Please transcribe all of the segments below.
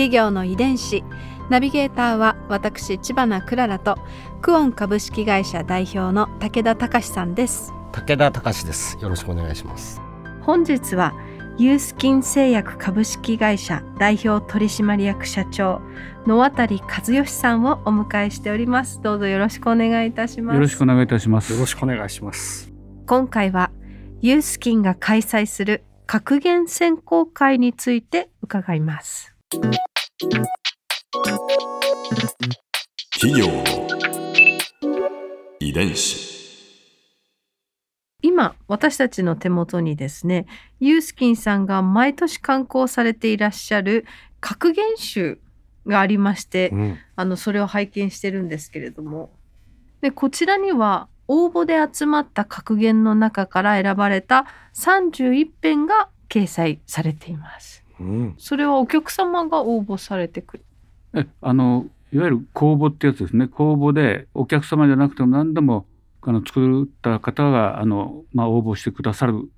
企業の遺伝子。ナビゲーターは私千葉なクララとクオン株式会社代表の武田隆さんです。武田隆です。よろしくお願いします。本日はユースキン製薬株式会社代表取締役社長野渡和義さんをお迎えしております。どうぞよろしくお願いいたします。よろしくお願いいたします。よろしくお願いします。今回はユースキンが開催する格言選考会について伺います企業の遺伝子。今私たちの手元にですねユースキンさんが毎年刊行されていらっしゃる格言集がありまして、うんあのそれを拝見してるんですけれどもでこちらには応募で集まった格言の中から選ばれた31編が掲載されています。うんそれはお客様が応募されてくる。えあのいわゆる公募ってやつですね。公募でお客様じゃなくても何でもあの作った方があの、まあ、応募してくださる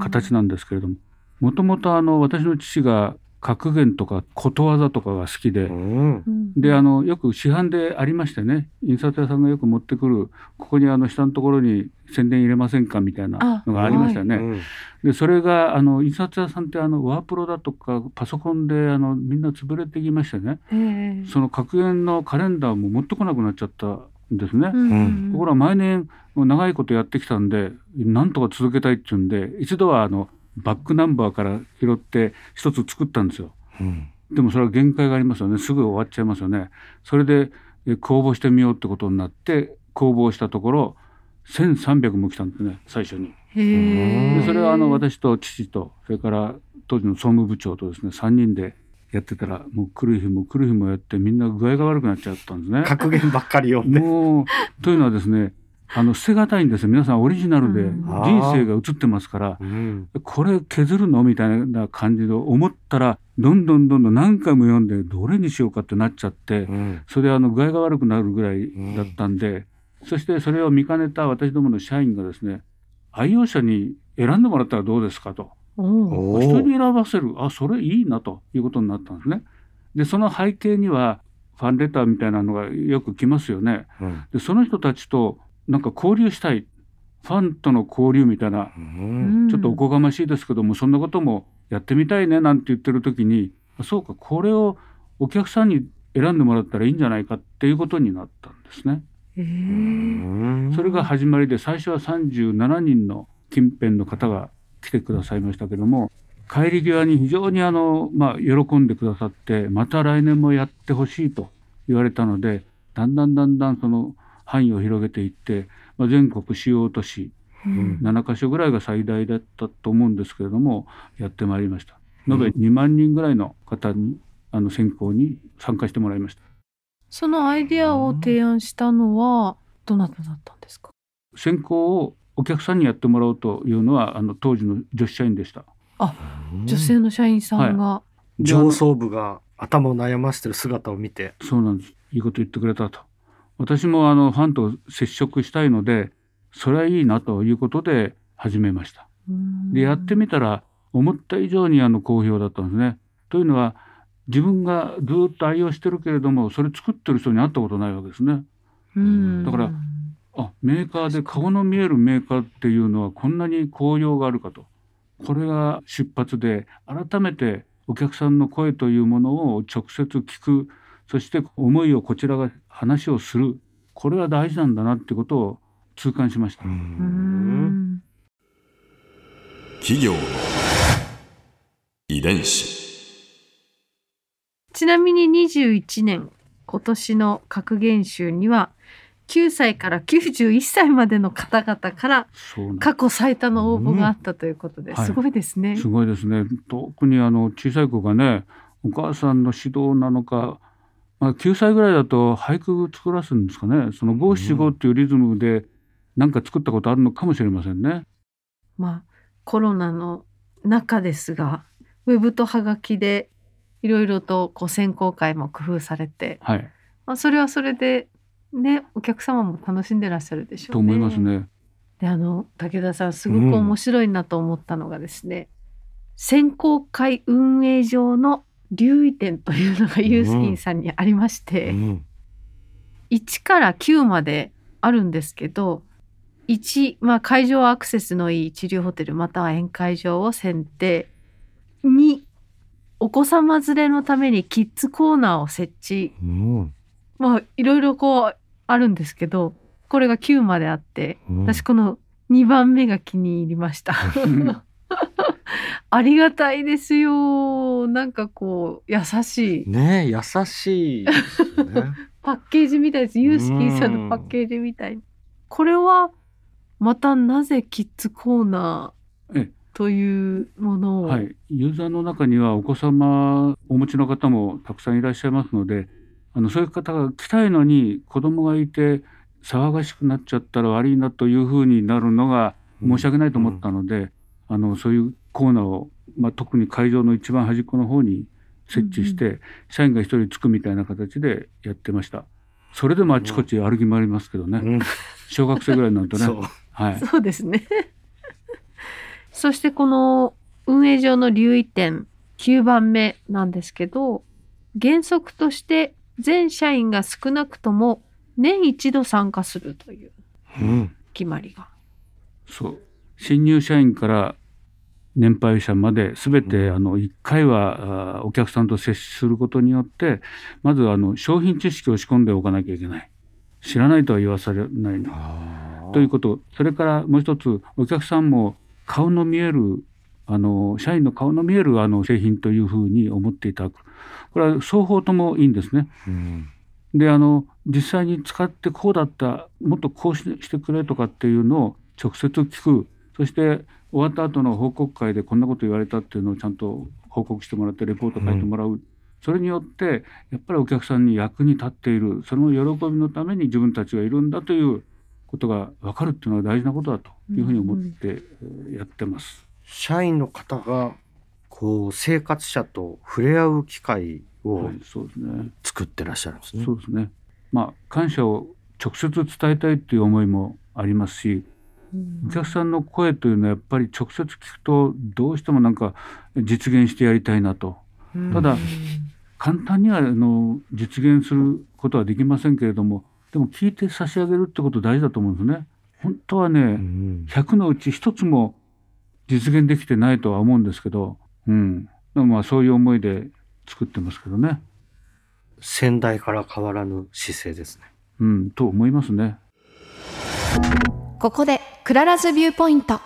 形なんですけれどももともとあの私の父が格言とかことわざとかが好きで、うん。うん。であのよく市販でありましてね印刷屋さんがよく持ってくるここにあの下のところに宣伝入れませんかみたいなのがありましたよね。うん。でそれがあの印刷屋さんってあのワープロだとかパソコンであのみんな潰れてきましてね。その格言のカレンダーも持ってこなくなっちゃったんですね。うんところが毎年長いことやってきたんでなんとか続けたいっていうんで一度はあのバックナンバーから拾って一つ作ったんですよ。うんでもそれは限界がありますよねすぐ終わっちゃいますよね。それでえ公募してみようってことになって公募したところ1300も来たんですね最初に。へえでそれはあの私と父とそれから当時の総務部長とですね3人でやってたらもう来る日も来る日もやってみんな具合が悪くなっちゃったんですね。格言ばっかり読んでもうというのはですねあの捨てがたいんですよ。皆さんオリジナルでうん。人生が映ってますから。うん。これ削るの？みたいな感じで思ったらどんどんどんどん何回も読んでどれにしようかってなっちゃってうん。それであの具合が悪くなるぐらいだったんで、そしてそれを見かねた私どもの社員がですね愛用者に選んでもらったらどうですかと。人に選ばせる。あそれいいなということになったんですね。でその背景にはファンレターみたいなのがよく来ますよね。うん。でその人たちとなんか交流したい。ファンとの交流みたいな。うん。ちょっとおこがましいですけども、そんなこともやってみたいねなんて言ってる時にあそうかこれをお客さんに選んでもらったらいいんじゃないかっていうことになったんですね。それが始まりで最初は37人の近辺の方が来てくださいましたけども帰り際に非常にあの、まあ、喜んでくださってまた来年もやってほしいと言われたのでだんだんだんだんその範囲を広げていって、まあ、全国主要都市うん。7カ所ぐらいが最大だったと思うんですけれどもやってまいりました。延べ2万人ぐらいの方にあの選考に参加してもらいました。そのアイデアを提案したのはどなただったんですか？選考をお客さんにやってもらおうというのはあの当時の女子社員でした。女性の社員さんが、であの上層部が頭を悩ませてる姿を見て。そうなんです。いいこと言ってくれたと私もあのファンと接触したいのでそれはいいなということで始めました。うん。でやってみたら思った以上にあの好評だったんですね。というのは自分がずっと愛用してるけれどもそれ作ってる人に会ったことないわけですね。うん。だからあメーカーで顔の見えるメーカーっていうのはこんなに効用があるかと。これが出発で改めてお客さんの声というものを直接聞くそして思いをこちらが話をする。これが大事なんだなってことを痛感しました。うん。企業の遺伝子。ちなみに21年今年の格言集には9歳から91歳までの方々から過去最多の応募があったということで、うん。はい。すごいですね。すごいですね。特にあの小さい子がね、お母さんの指導なのか、まあ、9歳ぐらいだと俳句作らすんですかねその五七五っていうリズムで何か作ったことあるのかもしれませんね。まあコロナの中ですがウェブとハガキでいろいろとこう選考会も工夫されて、はい、まあ、それはそれでねお客様も楽しんでらっしゃるでしょうね。と思いますね。であの武田さんすごく面白いなと思ったのがですね、選考会運営上の留意点というのがユースキンさんにありまして、うん1から9まであるんですけど1、まあ、会場アクセスのいい一流ホテルまたは宴会場を選定。2お子様連れのためにキッズコーナーを設置。うんまあいろいろこうあるんですけどこれが9まであってうん。私この2番目が気に入りました。ありがたいですよ。なんかこう優しいねえ優しいね。パッケージみたいです。ユースキーさんのパッケージみたい。これはまたなぜキッズコーナえーというものを、はい、ユーザーの中にはお子様お持ちの方もたくさんいらっしゃいますのであのそういう方が来たいのに子供がいて騒がしくなっちゃったら悪いなというふうになるのが申し訳ないと思ったので、あのそういうコーナーを、まあ、特に会場の一番端っこの方に設置して、社員が一人つくみたいな形でやってました。それでもあちこち歩き回りますけどね、うん小学生ぐらいになるとね。そうはい、そうですね。そしてこの運営上の留意点9番目なんですけど原則として全社員が少なくとも年一度参加するといううん決まりが。そう新入社員から年配者まで全て、うん。あの1回はあお客さんと接することによってまずあの商品知識を仕込んでおかなきゃいけない。知らないとは言わされないあー。ということ。それからもう一つお客さんも顔の見えるあの社員の顔の見えるあの製品というふうに思っていただく。これは双方ともいいんですね。うん。であの実際に使ってこうだったもっとこうししてくれとかっていうのを直接聞く。そして終わった後の報告会でこんなこと言われたっていうのをちゃんと報告してもらってレポート書いてもらう、それによってやっぱりお客さんに役に立っているその喜びのために自分たちがいるんだということが分かるっていうのは大事なことだというふうに思ってえーやってます。社員の方がこう生活者と触れ合う機会をはい、そうですね。作ってらっしゃるんですね。そうですね。まあ感謝を直接伝えたいっていう思いもありますし、お客さんの声というのはやっぱり直接聞くとどうしてもなんか実現してやりたいなと。ただ簡単にはあの実現することはできませんけれどもでも聞いて差し上げるってこと大事だと思うんですね。本当はね、うん。100のうち1つも実現できてないとは思うんですけど、うん、でもまあそういう思いで作ってますけどね、先代から変わらぬ姿勢ですね。うん、と思いますね。ここで Clara's Viewpoint。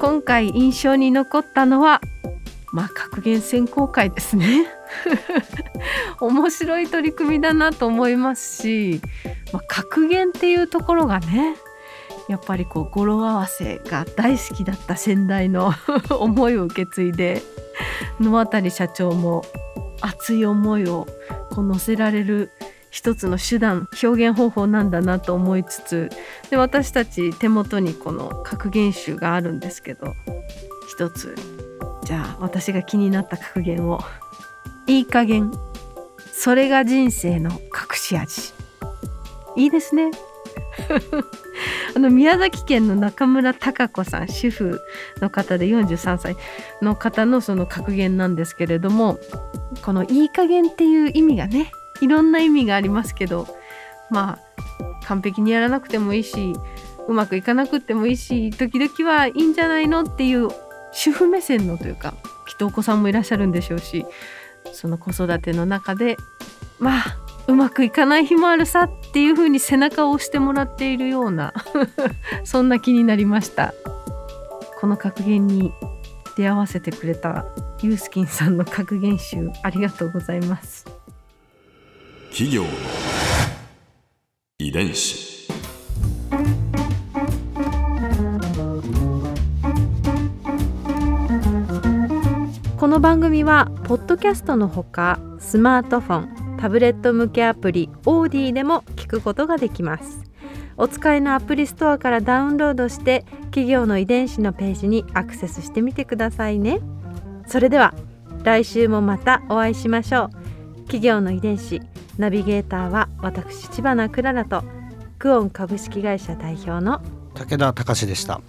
今回印象に残ったのはまあ格言選考会ですね。面白い取り組みだなと思いますし、まあ、格言っていうところがねやっぱりこう語呂合わせが大好きだった先代の 思いを受け継いで野渡社長も熱い思いをこう乗せられる一つの手段表現方法なんだなと思いつつで私たち手元にこの格言集があるんですけど一つじゃあ私が気になった格言を。いい加減それが人生の隠し味。いいですね。あの宮崎県の中村孝子さん主婦の方で43歳の方のその格言なんですけれどもこのいい加減っていう意味がねいろんな意味がありますけどまあ完璧にやらなくてもいいしうまくいかなくてもいいし時々はいいんじゃないのっていう主婦目線のというかきっとお子さんもいらっしゃるんでしょうしその子育ての中でまあうまくいかない日もあるさっていう風に背中を押してもらっているような そんな気になりました。この格言に出会わせてくれたユースキンさんの格言集ありがとうございます。企業の遺伝子。この番組はポッドキャストのほかスマートフォンタブレット向けアプリオーディでも聞くことができます。お使いのアプリストアからダウンロードして企業の遺伝子のページにアクセスしてみてくださいね。それでは来週もまたお会いしましょう。企業の遺伝子。ナビゲーターは私千葉なクララとクオン株式会社代表の武田隆でした。